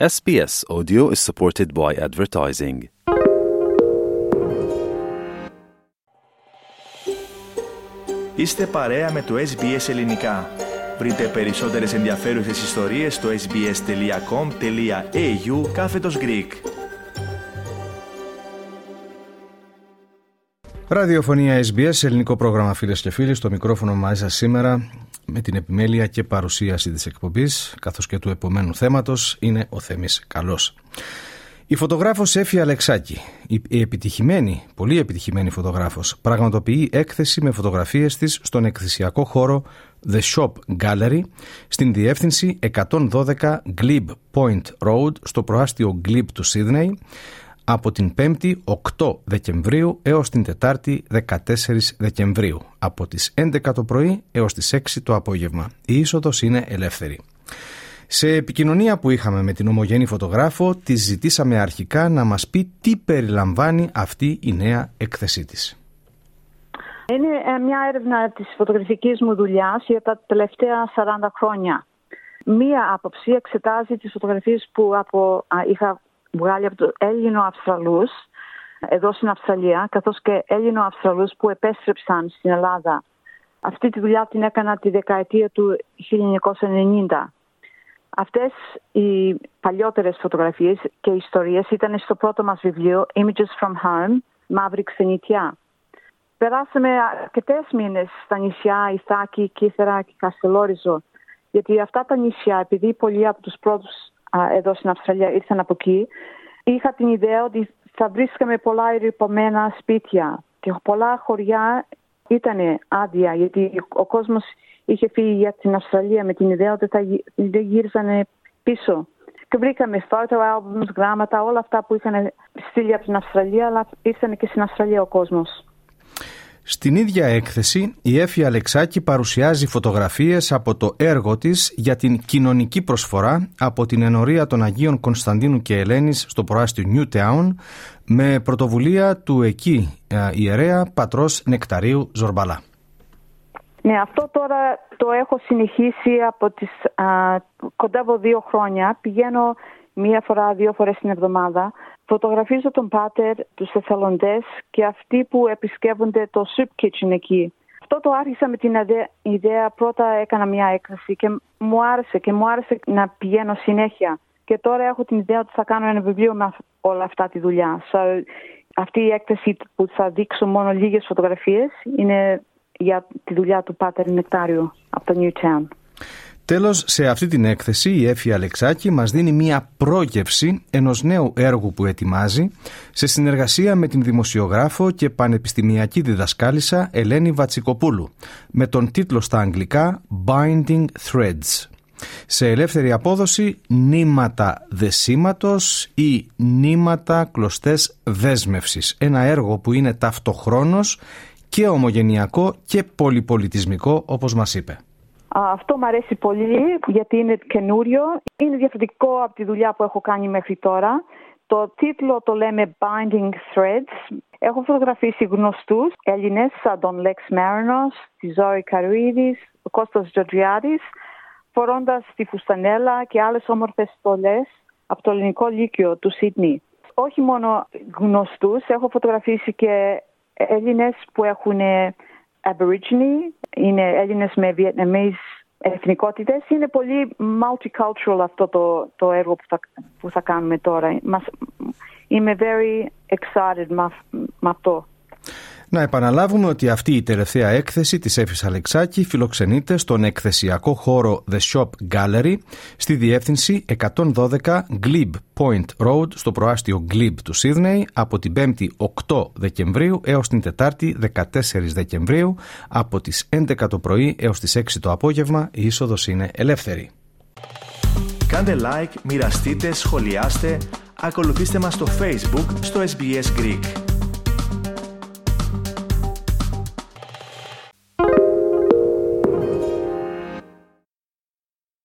SBS Audio is supported by advertising. Είστε παρέα με το SBS Ελληνικά. Βρείτε περισσότερες ενδιαφέρουσες ιστορίες στο sbs.com.au κάθετος Greek. Ραδιοφωνία SBS, ελληνικό πρόγραμμα φίλες και φίλοι, στο μικρόφωνο μαζί σας σήμερα με την επιμέλεια και παρουσίαση της εκπομπής καθώς και του επομένου θέματος είναι ο Θέμης Καλός. Η φωτογράφος Έφη Αλεξάκη, η επιτυχημένη, πολύ επιτυχημένη φωτογράφος, πραγματοποιεί έκθεση με φωτογραφίες της στον εκθεσιακό χώρο The Shop Gallery στην διεύθυνση 112 Glebe Point Road στο προάστιο Glebe του Σίδνεϊ από την 5η 8 Δεκεμβρίου έως την 4η 14 Δεκεμβρίου από τις 11 το πρωί έως τις 6 το απόγευμα. Η είσοδος είναι ελεύθερη. Σε επικοινωνία που είχαμε με την ομογένη φωτογράφο, τη ζητήσαμε αρχικά να μας πει τι περιλαμβάνει αυτή η νέα έκθεσή της. Είναι ε, μια έρευνα της φωτογραφικής μου δουλειάς για τα τελευταία 40 χρόνια. Μία άποψη εξετάζει τις φωτογραφίες που από, είχα βγάλει από το Έλληνο-Αυστραλούς εδώ στην Αυστραλία, καθώς και Έλληνο-Αυστραλούς που επέστρεψαν στην Ελλάδα. Αυτή τη δουλειά την έκανα τη δεκαετία του 1990. Αυτές οι παλιότερες φωτογραφίες και ιστορίες ήταν στο πρώτο μας βιβλίο Images from Home, Μαύρη Ξενιτιά. Περάσαμε αρκετές μήνες στα νησιά Ιθάκη, Κύθερα και Καστελόριζο. Γιατί αυτά τα νησιά, επειδή πολλοί από τους πρώτους εδώ στην Αυστραλία ήρθαν από εκεί, είχα την ιδέα ότι θα βρίσκαμε πολλά ερυπωμένα σπίτια και πολλά χωριά ήταν άδεια γιατί ο κόσμος είχε φύγει για την Αυστραλία με την ιδέα ότι θα γύριζαν πίσω. Και βρήκαμε photo albums, γράμματα, όλα αυτά που είχαν στείλει από την Αυστραλία, αλλά ήρθαν και στην Αυστραλία ο κόσμος. Στην ίδια έκθεση, η Έφη Αλεξάκη παρουσιάζει φωτογραφίες από το έργο της για την κοινωνική προσφορά από την ενορία των Αγίων Κωνσταντίνου και Ελένης στο προάστιο Newtown με πρωτοβουλία του εκεί ε, ιερέα πατρός Νεκταρίου Ζορμπαλά. Ναι, αυτό τώρα το έχω συνεχίσει από τις α, κοντά από δύο χρόνια. Πηγαίνω μία φορά, δύο φορές την εβδομάδα Φωτογραφίζω τον Πάτερ, τους εθελοντές και αυτοί που επισκέπτονται το soup kitchen εκεί. Αυτό το άρχισα με την ιδέα, πρώτα έκανα μια έκθεση και μου άρεσε και μου άρεσε να πηγαίνω συνέχεια. Και τώρα έχω την ιδέα ότι θα κάνω ένα βιβλίο με όλα αυτά τη δουλειά. So, αυτή η έκθεση που θα δείξω μόνο λίγες φωτογραφίες είναι για τη δουλειά του Πάτερ Νεκτάριου από το Newtown. Τέλος, σε αυτή την έκθεση η Έφη Αλεξάκη μας δίνει μία πρόγευση ενός νέου έργου που ετοιμάζει σε συνεργασία με την δημοσιογράφο και πανεπιστημιακή διδασκάλισσα Ελένη Βατσικοπούλου με τον τίτλο στα αγγλικά Binding Threads. Σε ελεύθερη απόδοση νήματα δεσίματος ή νήματα κλωστές δέσμευσης. Ένα έργο που είναι ταυτοχρόνος και ομογενειακό και πολυπολιτισμικό όπως μας είπε. Αυτό μου αρέσει πολύ γιατί είναι καινούριο. Είναι διαφορετικό από τη δουλειά που έχω κάνει μέχρι τώρα. Το τίτλο το λέμε Binding Threads. Έχω φωτογραφίσει γνωστούς Έλληνες σαν τον Λέξ Μάρινος, τη Ζόρι Καρουίδης, ο Κώστας Τζοτριάδης, φορώντας τη φουστανέλα και άλλες όμορφες στολές από το ελληνικό λύκειο του Σίδνη. Όχι μόνο γνωστούς, έχω φωτογραφίσει και Έλληνες που έχουν Aborigine, είναι Έλληνες με Vietnamese εθνικότητες. Είναι πολύ multicultural αυτό το, το έργο που θα, που θα κάνουμε τώρα. είμαι very excited με αυτό. Να επαναλάβουμε ότι αυτή η τελευταία έκθεση της Έφης Αλεξάκη φιλοξενείται στον εκθεσιακό χώρο The Shop Gallery στη διεύθυνση 112 Glebe Point Road στο προάστιο Glebe του Σίδνεϊ από την 5η 8 Δεκεμβρίου έως την 4η 14 Δεκεμβρίου από τις 11 το πρωί έως τις 6 το απόγευμα η είσοδος είναι ελεύθερη. Κάντε like, μοιραστείτε, σχολιάστε, ακολουθήστε μας στο Facebook στο SBS Greek.